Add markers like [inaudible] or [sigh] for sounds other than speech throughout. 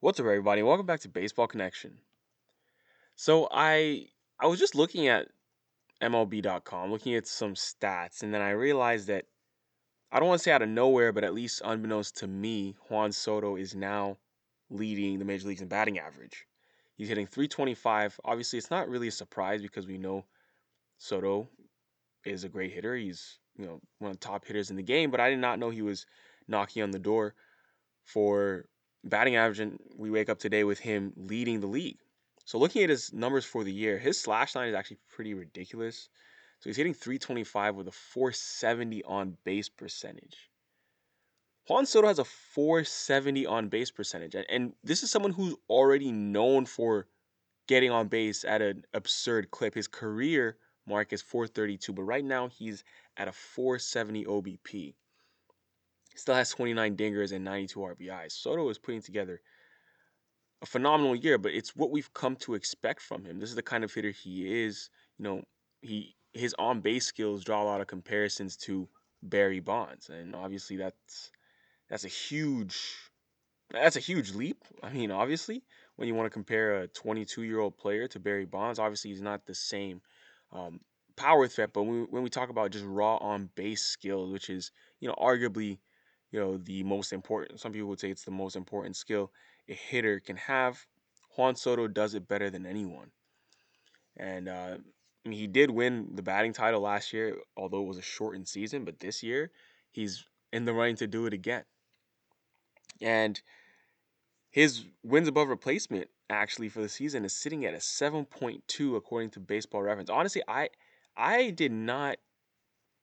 What's up, everybody? Welcome back to Baseball Connection. So I I was just looking at MLB.com, looking at some stats, and then I realized that I don't want to say out of nowhere, but at least unbeknownst to me, Juan Soto is now leading the major leagues in batting average. He's hitting 325. Obviously, it's not really a surprise because we know Soto is a great hitter. He's you know one of the top hitters in the game, but I did not know he was knocking on the door for batting average. And we wake up today with him leading the league. So looking at his numbers for the year, his slash line is actually pretty ridiculous. So he's hitting 325 with a 470 on base percentage. Juan Soto has a 470 on base percentage. And this is someone who's already known for getting on base at an absurd clip. His career mark is 432, but right now he's at a 470 OBP. Still has 29 dingers and 92 RBIs. Soto is putting together a phenomenal year, but it's what we've come to expect from him. This is the kind of hitter he is. You know, he his on base skills draw a lot of comparisons to Barry Bonds, and obviously that's that's a huge that's a huge leap. I mean, obviously, when you want to compare a 22 year old player to Barry Bonds, obviously he's not the same um, power threat. But when we, when we talk about just raw on base skills, which is you know arguably you know the most important, some people would say it's the most important skill a hitter can have. Juan Soto does it better than anyone. And uh, I mean, he did win the batting title last year, although it was a shortened season. But this year, he's in the running to do it again. And his wins above replacement actually for the season is sitting at a 7.2 according to Baseball Reference. Honestly, I I did not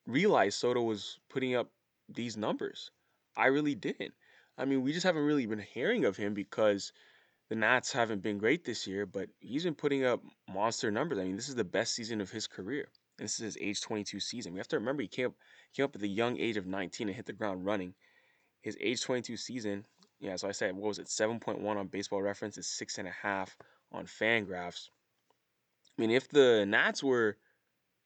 realize Soto was putting up these numbers. I really didn't. I mean, we just haven't really been hearing of him because the Nats haven't been great this year, but he's been putting up monster numbers. I mean, this is the best season of his career. This is his age 22 season. We have to remember he came up, came up at the young age of 19 and hit the ground running. His age 22 season, yeah, so I said, what was it, 7.1 on baseball reference, is 6.5 on FanGraphs. I mean, if the Nats were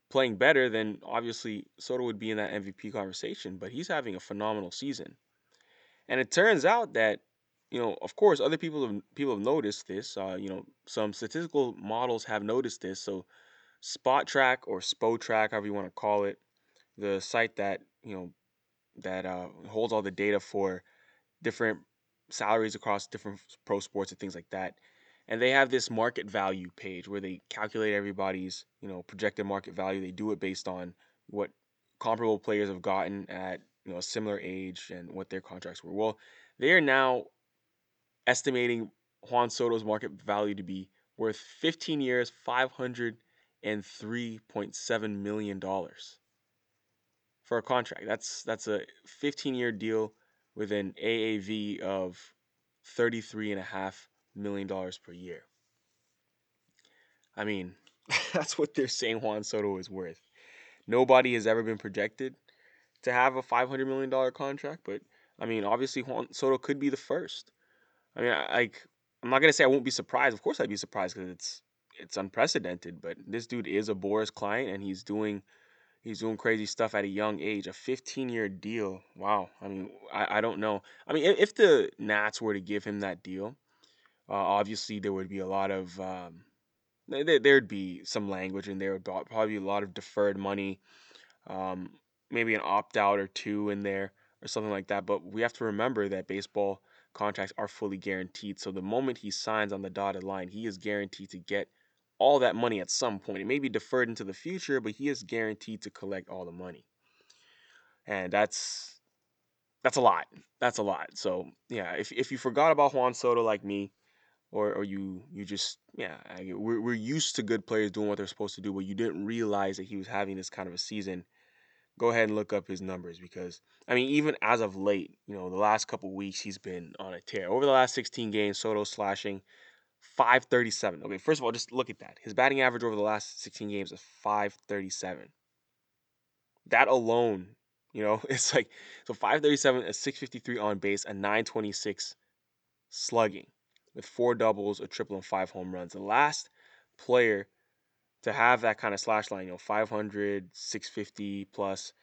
playing better, then obviously Soto would be in that MVP conversation, but he's having a phenomenal season. And it turns out that, you know, of course, other people have people have noticed this. Uh, you know, some statistical models have noticed this. So, Spotrac or Spotrac, however you want to call it, the site that you know that uh, holds all the data for different salaries across different pro sports and things like that. And they have this market value page where they calculate everybody's, you know, projected market value. They do it based on what comparable players have gotten at you know a similar age and what their contracts were. Well, they are now estimating Juan Soto's market value to be worth 15 years, 503.7 million dollars for a contract. That's that's a 15 year deal with an AAV of 33 and a half million dollars per year. I mean, [laughs] that's what they're saying Juan Soto is worth. Nobody has ever been projected to have a $500 million contract, but I mean, obviously Juan Soto could be the first. I mean, like I'm not gonna say I won't be surprised. Of course, I'd be surprised because it's it's unprecedented. But this dude is a Boras client, and he's doing he's doing crazy stuff at a young age. A 15 year deal. Wow. I mean, I, I don't know. I mean, if the Nats were to give him that deal, uh, obviously there would be a lot of um, there, there'd be some language in there. Would probably be a lot of deferred money. Um, maybe an opt out or two in there or something like that. But we have to remember that baseball contracts are fully guaranteed. So the moment he signs on the dotted line, he is guaranteed to get all that money at some point. It may be deferred into the future, but he is guaranteed to collect all the money. And that's that's a lot. That's a lot. So yeah, if if you forgot about Juan Soto like me, or or you you just yeah, we're we're used to good players doing what they're supposed to do, but you didn't realize that he was having this kind of a season go ahead and look up his numbers because I mean, even as of late, you know, the last couple weeks he's been on a tear. Over the last 16 games, Soto slashing 537. Okay, first of all, just look at that. His batting average over the last 16 games is 537. That alone, you know, [laughs] it's like so 537, a 653 on base, a 926 slugging with four doubles, a triple, and five home runs. The last player to have that kind of slash line, you know, 500, 650 plus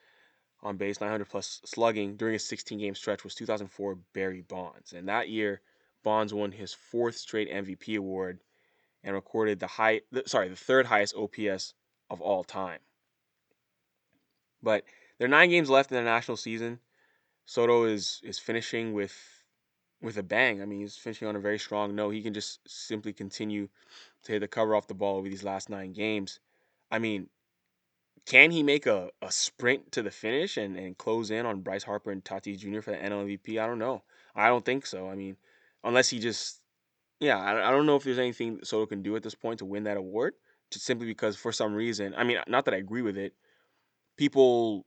on base, 900 plus slugging during a 16 game stretch was 2004 Barry Bonds. And that year, Bonds won his fourth straight MVP award and recorded the high sorry, the third highest OPS of all time. But there are 9 games left in the national season. Soto is is finishing with with a bang. I mean, he's finishing on a very strong note. He can just simply continue to hit the cover off the ball over these last 9 games. I mean, can he make a, a sprint to the finish and, and close in on Bryce Harper and Tatis Jr. for the NL MVP? I don't know. I don't think so. I mean, unless he just, yeah, I, I don't know if there's anything Soto can do at this point to win that award, just simply because for some reason, I mean, not that I agree with it, people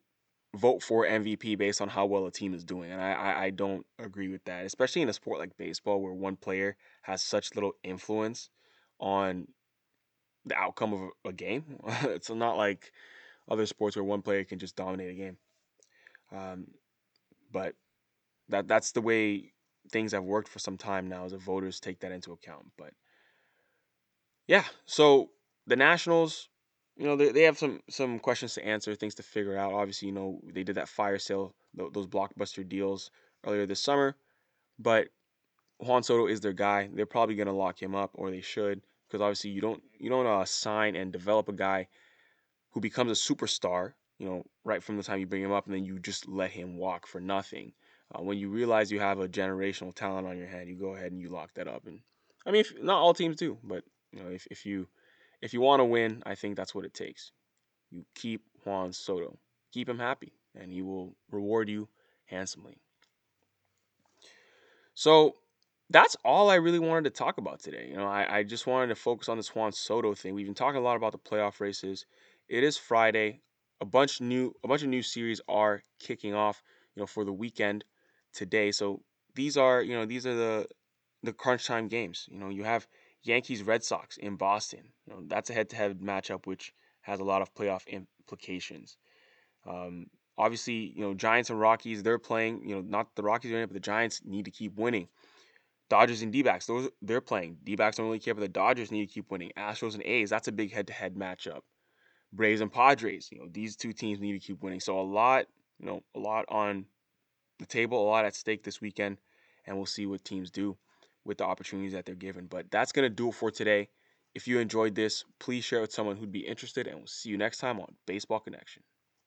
vote for MVP based on how well a team is doing, and I, I, I don't agree with that, especially in a sport like baseball where one player has such little influence on the outcome of a, game. [laughs] it's not like other sports where one player can just dominate a game. Um, but that that's the way things have worked for some time now, as the voters take that into account. But yeah, so the Nationals, you know, they, they have some some questions to answer, things to figure out. Obviously, you know, they did that fire sale, those blockbuster deals earlier this summer, but Juan Soto is their guy. They're probably going to lock him up, or they should, because obviously you don't you don't uh, sign and develop a guy who becomes a superstar, you know, right from the time you bring him up, and then you just let him walk for nothing. Uh, when you realize you have a generational talent on your hand, you go ahead and you lock that up. And I mean, if, not all teams do, but you know, if, if you if you want to win, I think that's what it takes. You keep Juan Soto, keep him happy, and he will reward you handsomely. So that's all I really wanted to talk about today. You know, I, I just wanted to focus on this Juan Soto thing. We've been talking a lot about the playoff races. It is Friday. A bunch new a bunch of new series are kicking off, you know, for the weekend today. So these are, you know, these are the the crunch time games. You know, you have Yankees Red Sox in Boston. You know, that's a head-to-head matchup which has a lot of playoff implications. Um, obviously, you know, Giants and Rockies, they're playing, you know, not the Rockies are in it, but the Giants need to keep winning. Dodgers and D-backs, those they're playing. D-backs don't really care, but the Dodgers need to keep winning. Astros and A's, that's a big head-to-head matchup. Braves and Padres. You know, these two teams need to keep winning. So a lot, you know, a lot on the table, a lot at stake this weekend, and we'll see what teams do with the opportunities that they're given. But that's gonna do it for today. If you enjoyed this, please share it with someone who'd be interested, and we'll see you next time on Baseball Connection.